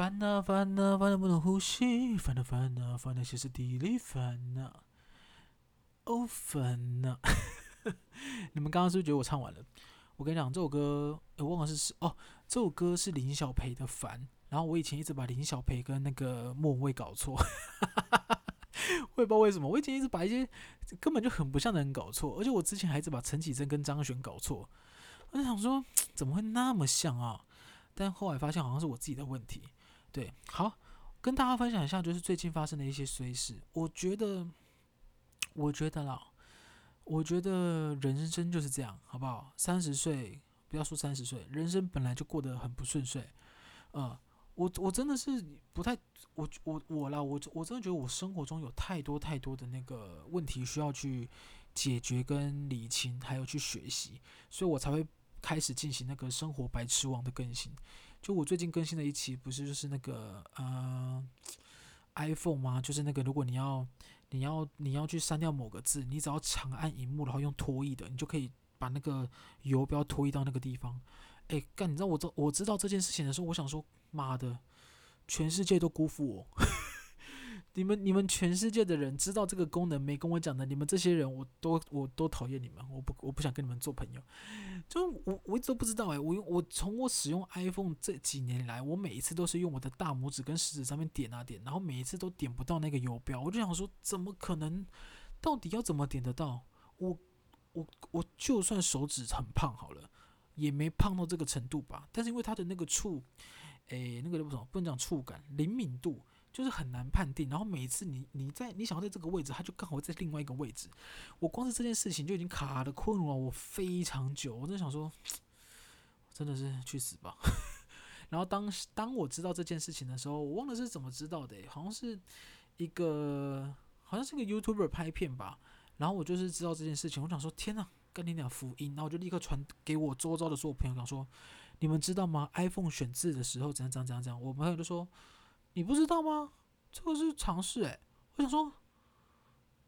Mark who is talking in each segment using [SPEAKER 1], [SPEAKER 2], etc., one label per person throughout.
[SPEAKER 1] 烦恼烦恼烦恼不能呼吸，烦恼烦恼烦恼歇斯底里烦恼，哦烦恼。你们刚刚是不是觉得我唱完了？我跟你讲，这首歌我忘了是哦，这首歌是林小培的《烦》，然后我以前一直把林小培跟那个莫文蔚搞错，我也不知道为什么，我以前一直把一些根本就很不像的人搞错，而且我之前还一直把陈绮贞跟张悬搞错，我就想说怎么会那么像啊？但后来发现好像是我自己的问题。对，好，跟大家分享一下，就是最近发生的一些衰事。我觉得，我觉得啦。我觉得人生就是这样，好不好？三十岁，不要说三十岁，人生本来就过得很不顺遂。呃，我我真的是不太，我我我啦，我我真的觉得我生活中有太多太多的那个问题需要去解决跟理清，还有去学习，所以我才会开始进行那个生活白痴王的更新。就我最近更新的一期，不是就是那个呃 iPhone 吗？就是那个如果你要。你要你要去删掉某个字，你只要长按荧幕，然后用拖曳的，你就可以把那个游标拖移到那个地方。哎，干，你知道我这我知道这件事情的时候，我想说，妈的，全世界都辜负我。你们你们全世界的人知道这个功能没跟我讲的，你们这些人我都我都讨厌你们，我不我不想跟你们做朋友。就我我一直都不知道哎，我用我从我使用 iPhone 这几年来，我每一次都是用我的大拇指跟食指上面点啊点，然后每一次都点不到那个游标，我就想说怎么可能？到底要怎么点得到？我我我就算手指很胖好了，也没胖到这个程度吧？但是因为它的那个触，哎，那个叫什么？不能讲触感，灵敏度。就是很难判定，然后每次你你在你想要在这个位置，它就刚好在另外一个位置。我光是这件事情就已经卡的困扰我非常久，我真想说，真的是去死吧。然后当当我知道这件事情的时候，我忘了是怎么知道的，好像是一个好像是个 YouTuber 拍片吧。然后我就是知道这件事情，我想说天呐，跟你俩福音，然后我就立刻传给我周遭的所有朋友讲说，你们知道吗？iPhone 选字的时候怎样怎样怎样怎样。我朋友就说。你不知道吗？这个是尝试诶，我想说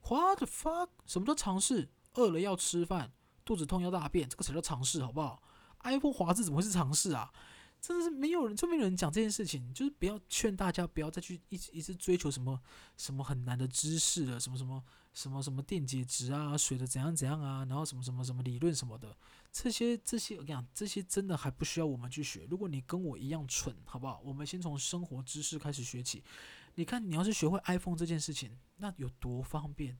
[SPEAKER 1] ，What the fuck？什么叫尝试？饿了要吃饭，肚子痛要大便，这个才叫尝试，好不好？iPhone 滑字怎么会是尝试啊？真的是没有人，就没有人讲这件事情，就是不要劝大家不要再去一直一直追求什么什么很难的知识了，什么什么什么什么电解质啊，水的怎样怎样啊，然后什么什么什么理论什么的。这些这些我跟你讲，这些真的还不需要我们去学。如果你跟我一样蠢，好不好？我们先从生活知识开始学起。你看，你要是学会 iPhone 这件事情，那有多方便？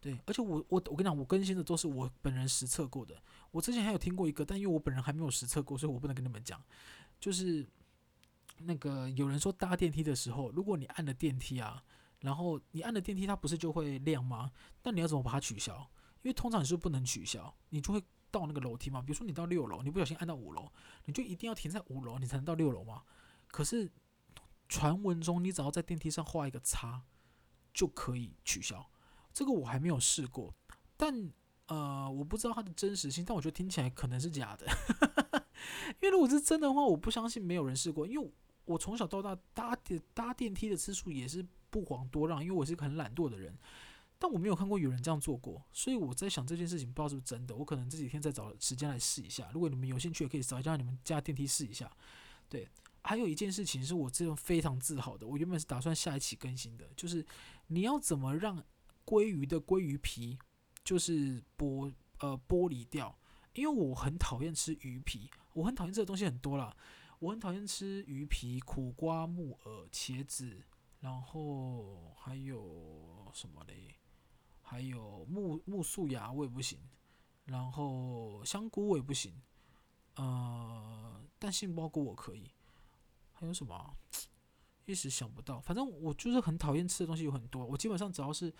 [SPEAKER 1] 对，而且我我我跟你讲，我更新的都是我本人实测过的。我之前还有听过一个，但因为我本人还没有实测过，所以我不能跟你们讲。就是那个有人说搭电梯的时候，如果你按了电梯啊，然后你按了电梯，它不是就会亮吗？那你要怎么把它取消？因为通常你是不能取消，你就会。到那个楼梯嘛，比如说你到六楼，你不小心按到五楼，你就一定要停在五楼，你才能到六楼嘛。可是传闻中，你只要在电梯上画一个叉，就可以取消。这个我还没有试过，但呃，我不知道它的真实性，但我觉得听起来可能是假的。因为如果是真的话，我不相信没有人试过，因为我从小到大搭电搭电梯的次数也是不遑多让，因为我是一个很懒惰的人。但我没有看过有人这样做过，所以我在想这件事情不知道是不是真的。我可能这几天再找时间来试一下。如果你们有兴趣，也可以找一下你们家电梯试一下。对，还有一件事情是我这种非常自豪的。我原本是打算下一期更新的，就是你要怎么让鲑鱼的鲑鱼皮就是剥呃剥离掉，因为我很讨厌吃鱼皮，我很讨厌这个东西很多啦，我很讨厌吃鱼皮、苦瓜、木耳、茄子，然后还有什么嘞？还有木木树芽我也不行，然后香菇我也不行，呃，但杏鲍菇我可以。还有什么？一时想不到。反正我就是很讨厌吃的东西有很多，我基本上只要是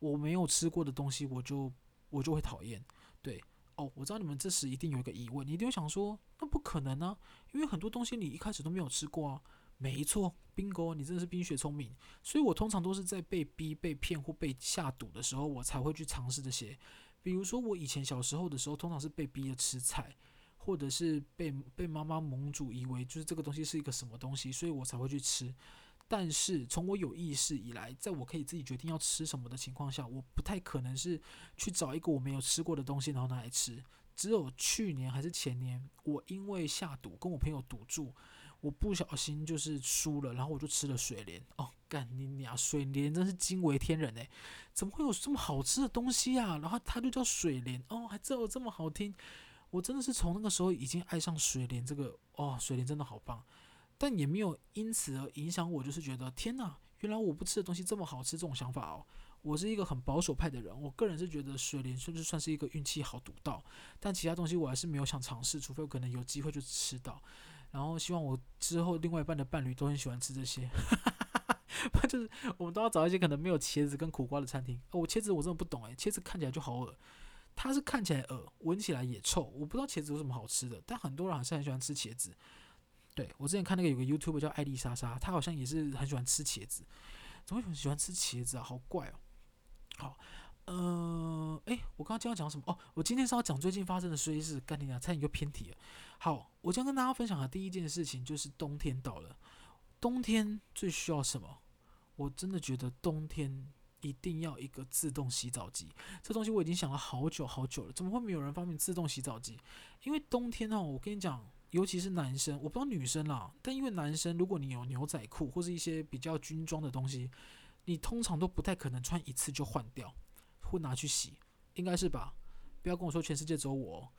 [SPEAKER 1] 我没有吃过的东西，我就我就会讨厌。对，哦，我知道你们这时一定有一个疑问，你一定会想说，那不可能啊，因为很多东西你一开始都没有吃过啊。没错，Bingo，你真的是冰雪聪明。所以我通常都是在被逼、被骗或被下赌的时候，我才会去尝试这些。比如说，我以前小时候的时候，通常是被逼着吃菜，或者是被被妈妈蒙住，以为就是这个东西是一个什么东西，所以我才会去吃。但是从我有意识以来，在我可以自己决定要吃什么的情况下，我不太可能是去找一个我没有吃过的东西，然后拿来吃。只有去年还是前年，我因为下赌跟我朋友赌注。我不小心就是输了，然后我就吃了水莲。哦，干你娘！水莲真是惊为天人诶，怎么会有这么好吃的东西啊？然后它就叫水莲哦，还真有这么好听。我真的是从那个时候已经爱上水莲这个哦，水莲真的好棒，但也没有因此而影响我，就是觉得天哪，原来我不吃的东西这么好吃，这种想法哦。我是一个很保守派的人，我个人是觉得水莲甚至算是一个运气好赌到，但其他东西我还是没有想尝试，除非我可能有机会就吃到。然后希望我之后另外一半的伴侣都很喜欢吃这些，不就是我们都要找一些可能没有茄子跟苦瓜的餐厅。哦，我茄子我真的不懂诶，茄子看起来就好恶，它是看起来恶，闻起来也臭。我不知道茄子有什么好吃的，但很多人好像很喜欢吃茄子。对，我之前看那个有个 YouTube 叫艾丽莎莎，她好像也是很喜欢吃茄子。怎么会喜欢吃茄子啊？好怪哦。好，呃，诶，我刚刚将要讲什么？哦，我今天是要讲最近发生的衰事。干你娘，差点就偏题了。好，我将跟大家分享的第一件事情就是冬天到了。冬天最需要什么？我真的觉得冬天一定要一个自动洗澡机。这东西我已经想了好久好久了，怎么会没有人发明自动洗澡机？因为冬天哦，我跟你讲，尤其是男生，我不知道女生啦，但因为男生，如果你有牛仔裤或是一些比较军装的东西。你通常都不太可能穿一次就换掉，或拿去洗，应该是吧？不要跟我说全世界只有我，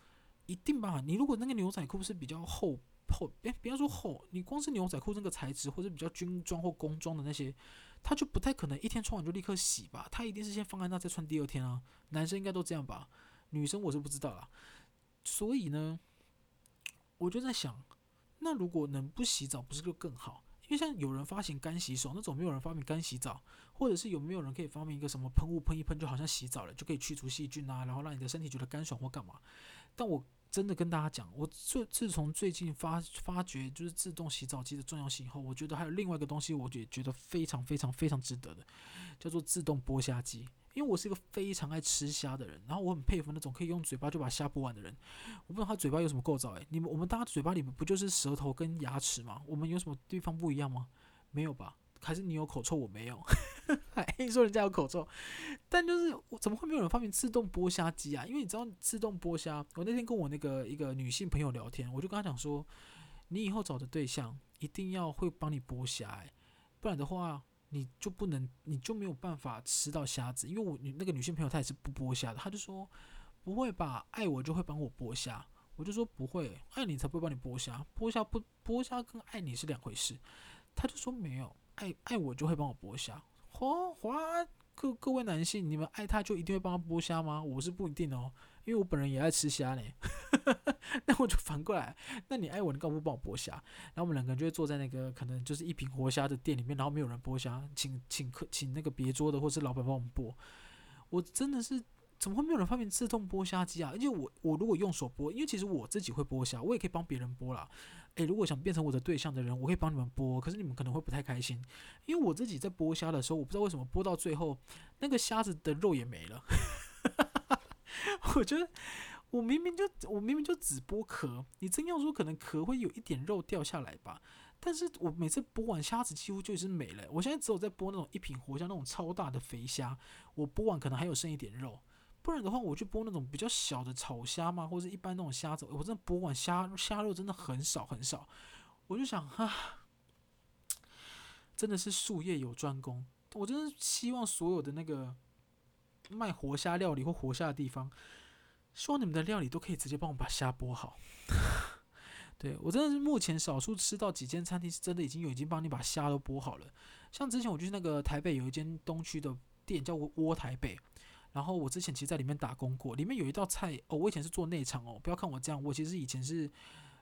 [SPEAKER 1] 一定吧？你如果那个牛仔裤是比较厚厚，诶，不要说厚，你光是牛仔裤那个材质或者比较军装或工装的那些，它就不太可能一天穿完就立刻洗吧？它一定是先放在那再穿第二天啊。男生应该都这样吧？女生我是不知道啦。所以呢，我就在想，那如果能不洗澡，不是就更好？因为像有人发行干洗手那种，没有人发明干洗澡，或者是有没有人可以发明一个什么喷雾喷一喷，就好像洗澡了，就可以去除细菌啊，然后让你的身体觉得干爽或干嘛？但我真的跟大家讲，我自自从最近发发觉就是自动洗澡机的重要性以后，我觉得还有另外一个东西，我也觉得非常非常非常值得的，叫做自动剥虾机。因为我是一个非常爱吃虾的人，然后我很佩服那种可以用嘴巴就把虾剥完的人。我不知道他嘴巴有什么构造诶，你们我们大家嘴巴里面不就是舌头跟牙齿吗？我们有什么地方不一样吗？没有吧？还是你有口臭我没有？还说人家有口臭，但就是我怎么会没有人发明自动剥虾机啊？因为你知道自动剥虾，我那天跟我那个一个女性朋友聊天，我就跟她讲说，你以后找的对象一定要会帮你剥虾，不然的话。你就不能，你就没有办法吃到虾子，因为我那个女性朋友她也是不剥虾的，她就说不会吧，爱我就会帮我剥虾，我就说不会，爱你才不会帮你剥虾，剥虾不剥虾跟爱你是两回事，她就说没有，爱爱我就会帮我剥虾，哗哗，各各位男性，你们爱他就一定会帮他剥虾吗？我是不一定哦。因为我本人也爱吃虾呢，那我就反过来，那你爱我，你干嘛不帮我剥虾？然后我们两个人就会坐在那个可能就是一瓶活虾的店里面，然后没有人剥虾，请请客请那个别桌的或是老板帮我们剥。我真的是怎么会没有人发明自动剥虾机啊？而且我我如果用手剥，因为其实我自己会剥虾，我也可以帮别人剥啦。诶，如果想变成我的对象的人，我可以帮你们剥，可是你们可能会不太开心，因为我自己在剥虾的时候，我不知道为什么剥到最后那个虾子的肉也没了。我觉得我明明就我明明就只剥壳，你真要说可能壳会有一点肉掉下来吧，但是我每次剥完虾子几乎就是没了。我现在只有在剥那种一品活虾那种超大的肥虾，我剥完可能还有剩一点肉，不然的话我去剥那种比较小的草虾嘛，或者一般那种虾子，我真的剥完虾虾肉真的很少很少。我就想哈，真的是术业有专攻，我真的希望所有的那个。卖活虾料理或活虾的地方，希望你们的料理都可以直接帮我把虾剥好。对，我真的是目前少数吃到几间餐厅是真的已经有已经帮你把虾都剥好了。像之前我去那个台北有一间东区的店叫窝台北，然后我之前其实在里面打工过，里面有一道菜哦，我以前是做内场哦，不要看我这样，我其实以前是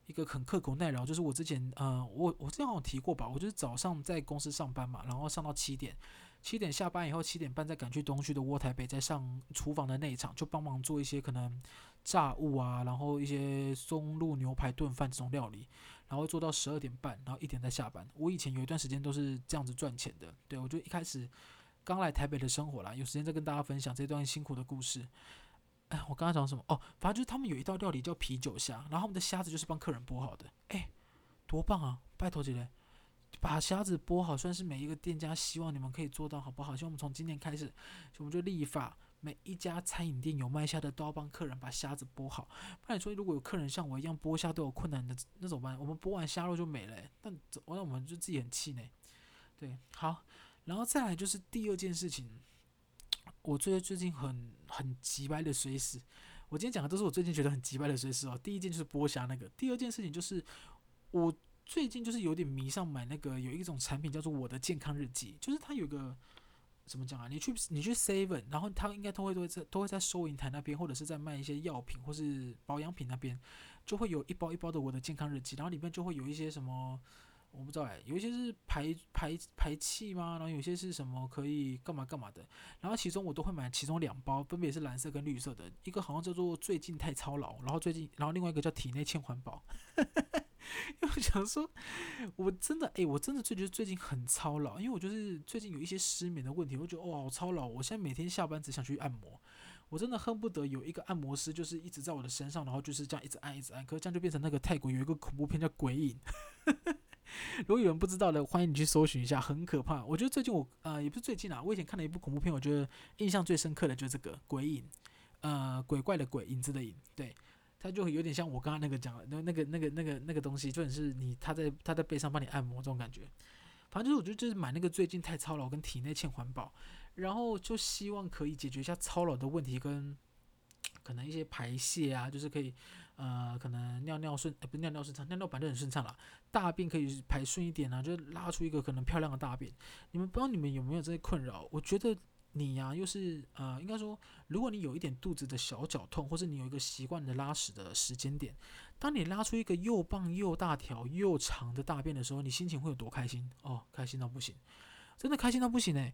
[SPEAKER 1] 一个很刻苦耐劳，就是我之前呃，我我之前好像提过吧，我就是早上在公司上班嘛，然后上到七点。七点下班以后，七点半再赶去东区的窝台北，再上厨房的内场，就帮忙做一些可能炸物啊，然后一些松露牛排炖饭这种料理，然后做到十二点半，然后一点再下班。我以前有一段时间都是这样子赚钱的。对，我就一开始刚来台北的生活啦，有时间再跟大家分享这段辛苦的故事。哎，我刚刚讲什么？哦，反正就是他们有一道料理叫啤酒虾，然后他们的虾子就是帮客人剥好的。哎，多棒啊！拜托姐姐。把虾子剥好，算是每一个店家希望你们可以做到，好不好？希望我们从今年开始，我们就立法，每一家餐饮店有卖虾的都要帮客人把虾子剥好。不然你说如果有客人像我一样剥虾都有困难的，那怎么办？我们剥完虾肉就没了，那那我们就自己很气馁。对，好，然后再来就是第二件事情，我最最近很很急掰的随事。我今天讲的都是我最近觉得很急掰的随事哦。第一件就是剥虾那个，第二件事情就是我最近就是有点迷上买那个有一种产品叫做我的健康日记，就是它有个怎么讲啊？你去你去 Seven，然后它应该都会都会在都会在收银台那边，或者是在卖一些药品或是保养品那边，就会有一包一包的我的健康日记，然后里面就会有一些什么。我不知道哎，有一些是排排排气吗？然后有些是什么可以干嘛干嘛的？然后其中我都会买其中两包，分别是蓝色跟绿色的。一个好像叫做最近太操劳，然后最近，然后另外一个叫体内欠环保。因为我想说，我真的哎，我真的最觉得最近很操劳，因为我就是最近有一些失眠的问题，我觉得哇好操劳。我现在每天下班只想去按摩，我真的恨不得有一个按摩师，就是一直在我的身上，然后就是这样一直按一直按。可是这样就变成那个泰国有一个恐怖片叫《鬼影》。如果有人不知道的，欢迎你去搜寻一下，很可怕。我觉得最近我呃也不是最近啊，我以前看了一部恐怖片，我觉得印象最深刻的就是这个《鬼影》，呃，鬼怪的鬼，影子的影，对，它就有点像我刚刚那个讲的那那个那个那个那个东西，就很是你他在他在背上帮你按摩这种感觉。反正就是我觉得就是买那个最近太操劳跟体内欠环保，然后就希望可以解决一下操劳的问题跟可能一些排泄啊，就是可以。呃，可能尿尿顺，呃，不是尿尿顺畅，尿尿反正很顺畅了。大便可以排顺一点呢，就拉出一个可能漂亮的大便。你们不知道你们有没有这些困扰？我觉得你呀、又是呃，应该说，如果你有一点肚子的小绞痛，或者你有一个习惯的拉屎的时间点，当你拉出一个又棒又大条又长的大便的时候，你心情会有多开心？哦，开心到不行，真的开心到不行诶、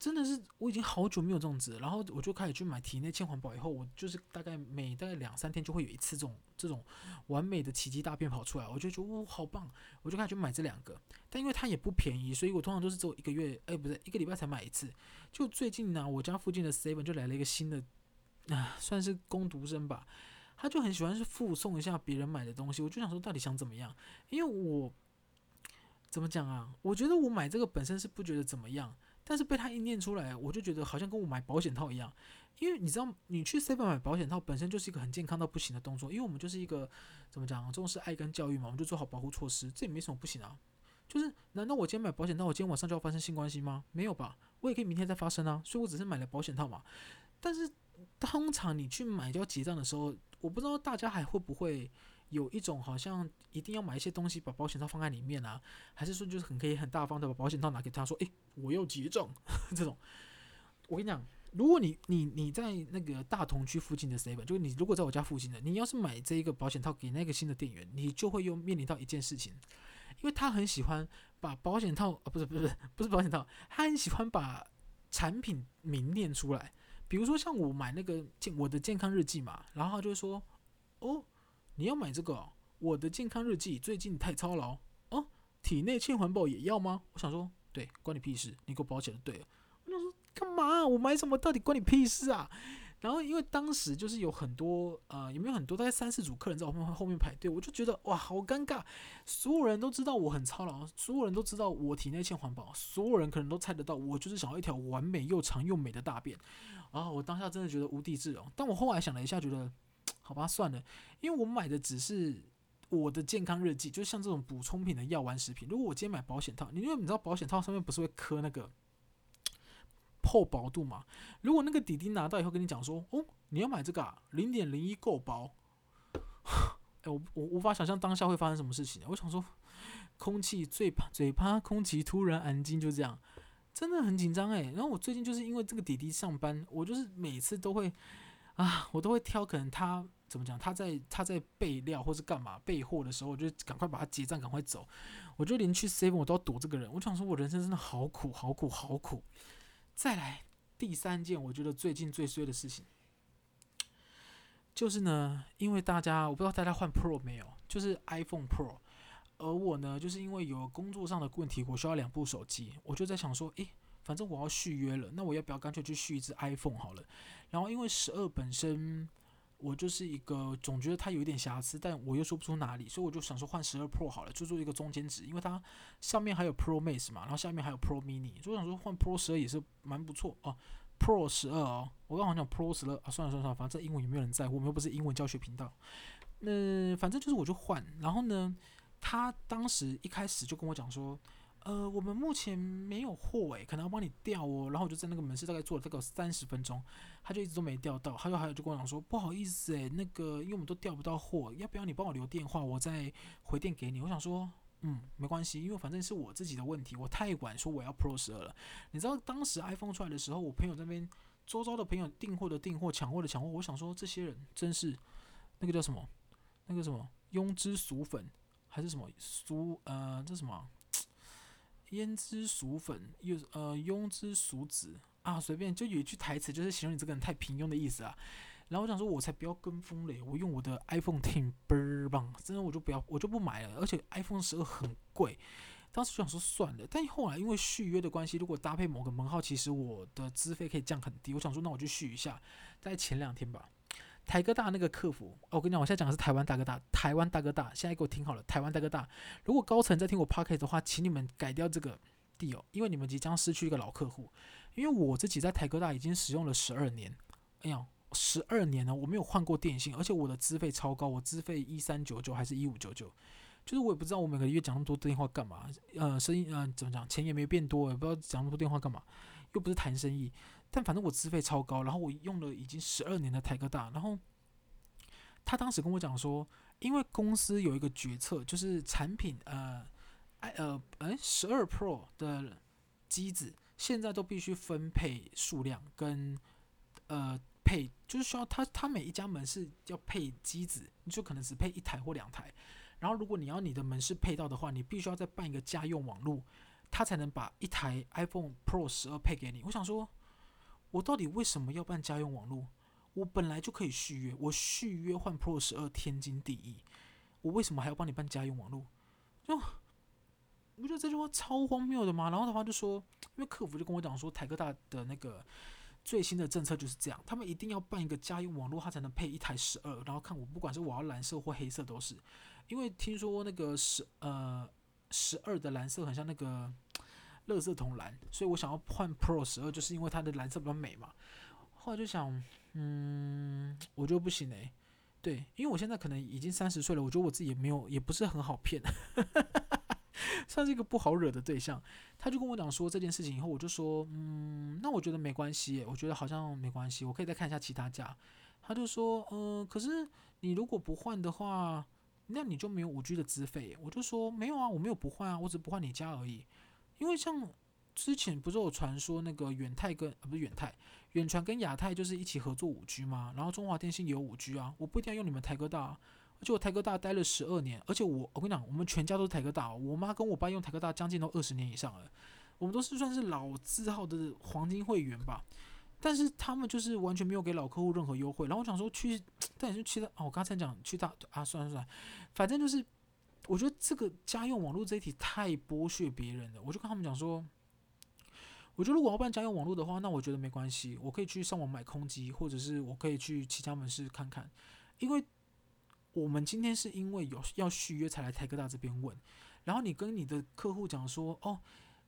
[SPEAKER 1] 真的是我已经好久没有这种子，然后我就开始去买体内欠环保，以后我就是大概每大概两三天就会有一次这种这种完美的奇迹大便跑出来，我就觉得哇、哦、好棒，我就开始去买这两个，但因为它也不便宜，所以我通常都是只有一个月，哎不对，一个礼拜才买一次。就最近呢，我家附近的 Seven 就来了一个新的，啊算是工读生吧，他就很喜欢是附送一下别人买的东西，我就想说到底想怎么样？因为我怎么讲啊？我觉得我买这个本身是不觉得怎么样。但是被他一念出来，我就觉得好像跟我买保险套一样，因为你知道，你去 Seven 买保险套本身就是一个很健康到不行的动作，因为我们就是一个怎么讲，重视爱跟教育嘛，我们就做好保护措施，这也没什么不行啊。就是难道我今天买保险套，我今天晚上就要发生性关系吗？没有吧，我也可以明天再发生啊。所以我只是买了保险套嘛。但是通常你去买就要结账的时候，我不知道大家还会不会。有一种好像一定要买一些东西，把保险套放在里面啊，还是说就是很可以很大方的把保险套拿给他说，诶，我要结账 这种。我跟你讲，如果你你你在那个大同区附近的 seven，就是你如果在我家附近的，你要是买这一个保险套给那个新的店员，你就会又面临到一件事情，因为他很喜欢把保险套啊，不是不是不是保险套，他很喜欢把产品名念出来，比如说像我买那个健我的健康日记嘛，然后他就会说，哦。你要买这个、我的健康日记最近太操劳哦，体内欠环保也要吗？我想说，对，关你屁事，你给我保起来就对了。我想说，干嘛？我买什么到底关你屁事啊？然后因为当时就是有很多呃，有没有很多大概三四组客人在我后面后面排队，我就觉得哇，好尴尬。所有人都知道我很操劳，所有人都知道我体内欠环保，所有人可能都猜得到我就是想要一条完美又长又美的大便。然后我当下真的觉得无地自容。但我后来想了一下，觉得。好吧，算了，因为我买的只是我的健康日记，就像这种补充品的药丸食品。如果我今天买保险套，你因为你知道保险套上面不是会刻那个 破薄度吗？如果那个弟弟拿到以后跟你讲说，哦，你要买这个啊，零点零一够薄，哎，我我无法想象当下会发生什么事情。我想说，空气最怕嘴巴空气突然安静，就这样，真的很紧张哎。然后我最近就是因为这个弟弟上班，我就是每次都会啊，我都会挑，可能他。怎么讲？他在他在备料或是干嘛备货的时候，我就赶快把他结账，赶快走。我就连去 seven 我都要躲这个人。我想说，我人生真的好苦，好苦，好苦。再来第三件，我觉得最近最衰的事情，就是呢，因为大家我不知道大家换 Pro 没有，就是 iPhone Pro，而我呢，就是因为有工作上的问题，我需要两部手机，我就在想说，诶，反正我要续约了，那我要不要干脆去续一只 iPhone 好了？然后因为十二本身。我就是一个总觉得它有一点瑕疵，但我又说不出哪里，所以我就想说换十二 Pro 好了，就做一个中间值，因为它上面还有 Pro Max 嘛，然后下面还有 Pro Mini，所以我想说换 Pro 十二也是蛮不错哦。Pro 十二哦，我刚好讲 Pro 十二啊，算了算了算了，反正英文也没有人在乎，我们又不是英文教学频道。那、反正就是我就换，然后呢，他当时一开始就跟我讲说，呃，我们目前没有货诶，可能要帮你调哦。然后我就在那个门市大概做了这个三十分钟，他就一直都没调到，他就还有就跟我讲说，不好意思诶，那个因为我们都调不到货，要不要你帮我留电话，我再回电给你？我想说，嗯，没关系，因为反正是我自己的问题，我太晚说我要 Pro 十二了。你知道当时 iPhone 出来的时候，我朋友那边周遭的朋友订货的订货，抢货的抢货，我想说这些人真是那个叫什么？那个什么庸脂俗粉，还是什么俗呃，这什么胭脂俗粉又呃庸脂俗子啊？随便就有一句台词，就是形容你这个人太平庸的意思啊。然后我想说，我才不要跟风嘞，我用我的 iPhone Ten 倍儿棒，真的我就不要，我就不买了。而且 iPhone 十二很贵，当时就想说算了。但后来因为续约的关系，如果搭配某个门号，其实我的资费可以降很低。我想说，那我就续一下。在前两天吧。台哥大那个客服，哦，我跟你讲，我现在讲的是台湾大哥大，台湾大哥大，现在给我听好了，台湾大哥大。如果高层在听我 podcast 的话，请你们改掉这个 deal，因为你们即将失去一个老客户。因为我自己在台哥大已经使用了十二年，哎呀，十二年了，我没有换过电信，而且我的资费超高，我资费一三九九还是一五九九，就是我也不知道我每个月讲那么多电话干嘛，呃，生意，嗯、呃，怎么讲，钱也没变多，也不知道讲那么多电话干嘛，又不是谈生意。但反正我资费超高，然后我用了已经十二年的台科大，然后他当时跟我讲说，因为公司有一个决策，就是产品呃，哎呃哎十二 Pro 的机子现在都必须分配数量跟呃配，就是需要他他每一家门市要配机子，你就可能只配一台或两台，然后如果你要你的门市配到的话，你必须要再办一个家用网络，他才能把一台 iPhone Pro 十二配给你。我想说。我到底为什么要办家用网络？我本来就可以续约，我续约换 Pro 十二天经地义。我为什么还要帮你办家用网络？就我觉得这句话超荒谬的嘛。然后的话就说，因为客服就跟我讲说，台科大的那个最新的政策就是这样，他们一定要办一个家用网络，他才能配一台十二。然后看我不管是我要蓝色或黑色都是，因为听说那个十呃十二的蓝色很像那个。乐色桶蓝，所以我想要换 Pro 十二，就是因为它的蓝色比较美嘛。后来就想，嗯，我觉得不行诶、欸。对，因为我现在可能已经三十岁了，我觉得我自己也没有，也不是很好骗，算是一个不好惹的对象。他就跟我讲说这件事情以后，我就说，嗯，那我觉得没关系，我觉得好像没关系，我可以再看一下其他家。他就说，嗯，可是你如果不换的话，那你就没有五 G 的资费。我就说没有啊，我没有不换啊，我只不换你家而已。因为像之前不是有传说那个远泰跟啊不是远泰，远传跟亚太就是一起合作五 G 吗？然后中华电信也有五 G 啊，我不一定要用你们台哥大，而且我台哥大待了十二年，而且我我跟你讲，我们全家都是台哥大，我妈跟我爸用台哥大将近都二十年以上了，我们都是算是老字号的黄金会员吧，但是他们就是完全没有给老客户任何优惠，然后我想说去，但也是去的哦，我刚才讲去大啊，算了算了，反正就是。我觉得这个家用网络这一题太剥削别人了。我就跟他们讲说，我觉得如果要办家用网络的话，那我觉得没关系，我可以去上网买空机，或者是我可以去其他门市看看。因为我们今天是因为有要续约才来台哥大这边问，然后你跟你的客户讲说，哦，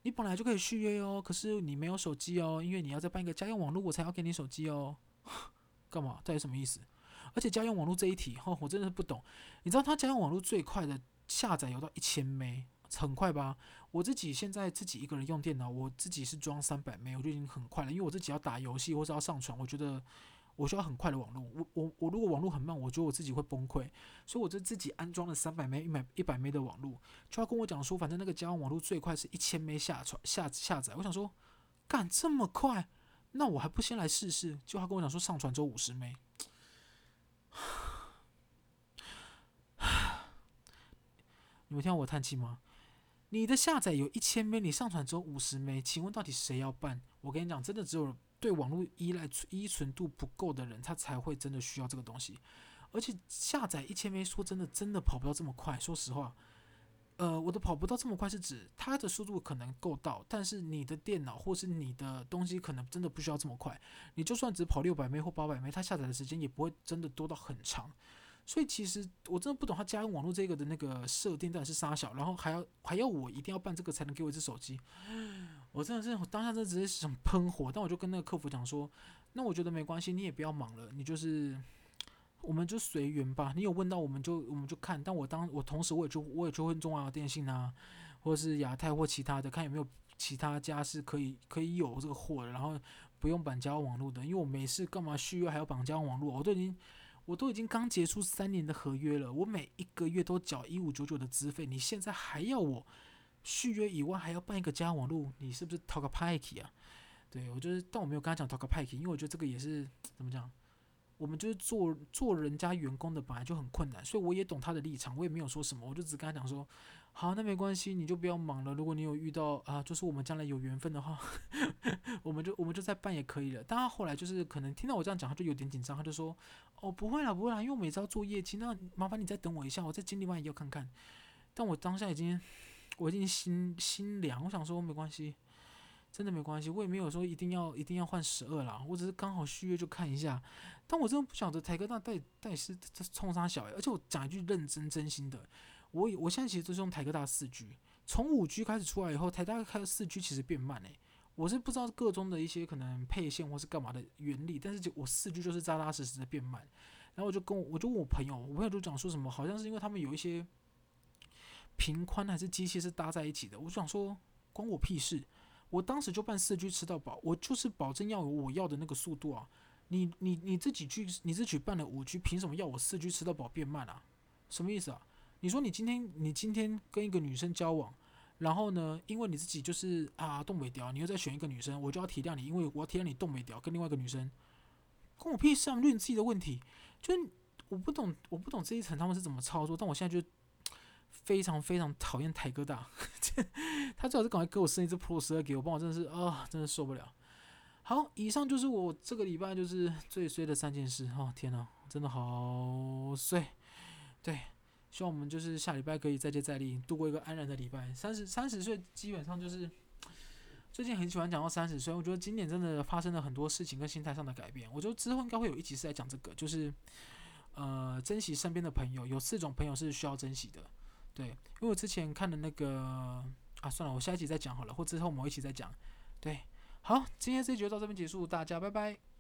[SPEAKER 1] 你本来就可以续约哦，可是你没有手机哦，因为你要再办一个家用网络，我才要给你手机哦。干嘛？这有什么意思？而且家用网络这一题，哦，我真的是不懂。你知道他家用网络最快的？下载有到一千 M，很快吧？我自己现在自己一个人用电脑，我自己是装三百 M，我就已经很快了。因为我自己要打游戏或者要上传，我觉得我需要很快的网络。我我我如果网络很慢，我觉得我自己会崩溃。所以我就自己安装了三百 M、一百一百 M 的网络，就要跟我讲说，反正那个家用网络最快是一千 M 下传下下载。我想说，干这么快，那我还不先来试试？就他跟我讲说，上传只有五十 M。你们听到我叹气吗？你的下载有一千枚你上传只有五十枚请问到底谁要办？我跟你讲，真的只有对网络依赖依存度不够的人，他才会真的需要这个东西。而且下载一千枚说真的，真的跑不到这么快。说实话，呃，我的跑不到这么快是指它的速度可能够到，但是你的电脑或是你的东西可能真的不需要这么快。你就算只跑六百枚或八百枚它下载的时间也不会真的多到很长。所以其实我真的不懂他家用网络这个的那个设定到底是杀小，然后还要还要我一定要办这个才能给我一支手机。我真的是我当下真的直接想喷火，但我就跟那个客服讲说，那我觉得没关系，你也不要忙了，你就是我们就随缘吧。你有问到我们就我们就看，但我当我同时我也就我也就问中华电信啊，或者是亚太或其他的，看有没有其他家是可以可以有这个货的，然后不用绑家用网络的，因为我没事干嘛续约还要绑家用网络，我都已经我都已经刚结束三年的合约了，我每一个月都缴一五九九的资费，你现在还要我？续约以外还要办一个家网络，你是不是讨个派气啊？对我就是，但我没有跟他讲讨个派气，因为我觉得这个也是怎么讲，我们就是做做人家员工的本来就很困难，所以我也懂他的立场，我也没有说什么，我就只跟他讲说，好，那没关系，你就不要忙了。如果你有遇到啊，就是我们将来有缘分的话，我们就我们就再办也可以了。但他后来就是可能听到我这样讲，他就有点紧张，他就说，哦，不会啦，不会啦，因为我每次要做业绩，那麻烦你再等我一下，我再经理完也要看看。但我当下已经。我已经心心凉，我想说没关系，真的没关系，我也没有说一定要一定要换十二啦，我只是刚好续约就看一下。但我真的不晓得台哥那到底到底是冲三小，而且我讲一句认真真心的，我我现在其实都是用台科大四 G，从五 G 开始出来以后，台大开四 G 其实变慢诶、欸，我是不知道各中的一些可能配线或是干嘛的原理，但是就我四 G 就是扎扎实实的变慢。然后我就跟我我就问我朋友，我朋友就讲说什么，好像是因为他们有一些。频宽还是机器是搭在一起的，我就想说关我屁事！我当时就办四 G 吃到饱，我就是保证要有我要的那个速度啊！你你你自己去，你自己办了五 G，凭什么要我四 G 吃到饱变慢啊？什么意思啊？你说你今天你今天跟一个女生交往，然后呢，因为你自己就是啊动不了，你又再选一个女生，我就要体谅你，因为我要体谅你动不了，跟另外一个女生关我屁事啊！你自己的问题，就我不懂我不懂这一层他们是怎么操作，但我现在就。非常非常讨厌台哥大，他最好是赶快给我生一只 Pro 十二给我，帮我真的是啊、真的受不了。好，以上就是我这个礼拜就是最衰的三件事。哦，天哪，真的好衰。对，希望我们就是下礼拜可以再接再厉，度过一个安然的礼拜。三十三十岁基本上就是最近很喜欢讲到三十岁，我觉得今年真的发生了很多事情跟心态上的改变。我觉得之后应该会有一集是在讲这个，就是呃，珍惜身边的朋友，有四种朋友是需要珍惜的。对，因为我之前看的那个啊，算了，我下一集再讲好了，或之后某一期再讲。对，好，今天这集就到这边结束，大家拜拜。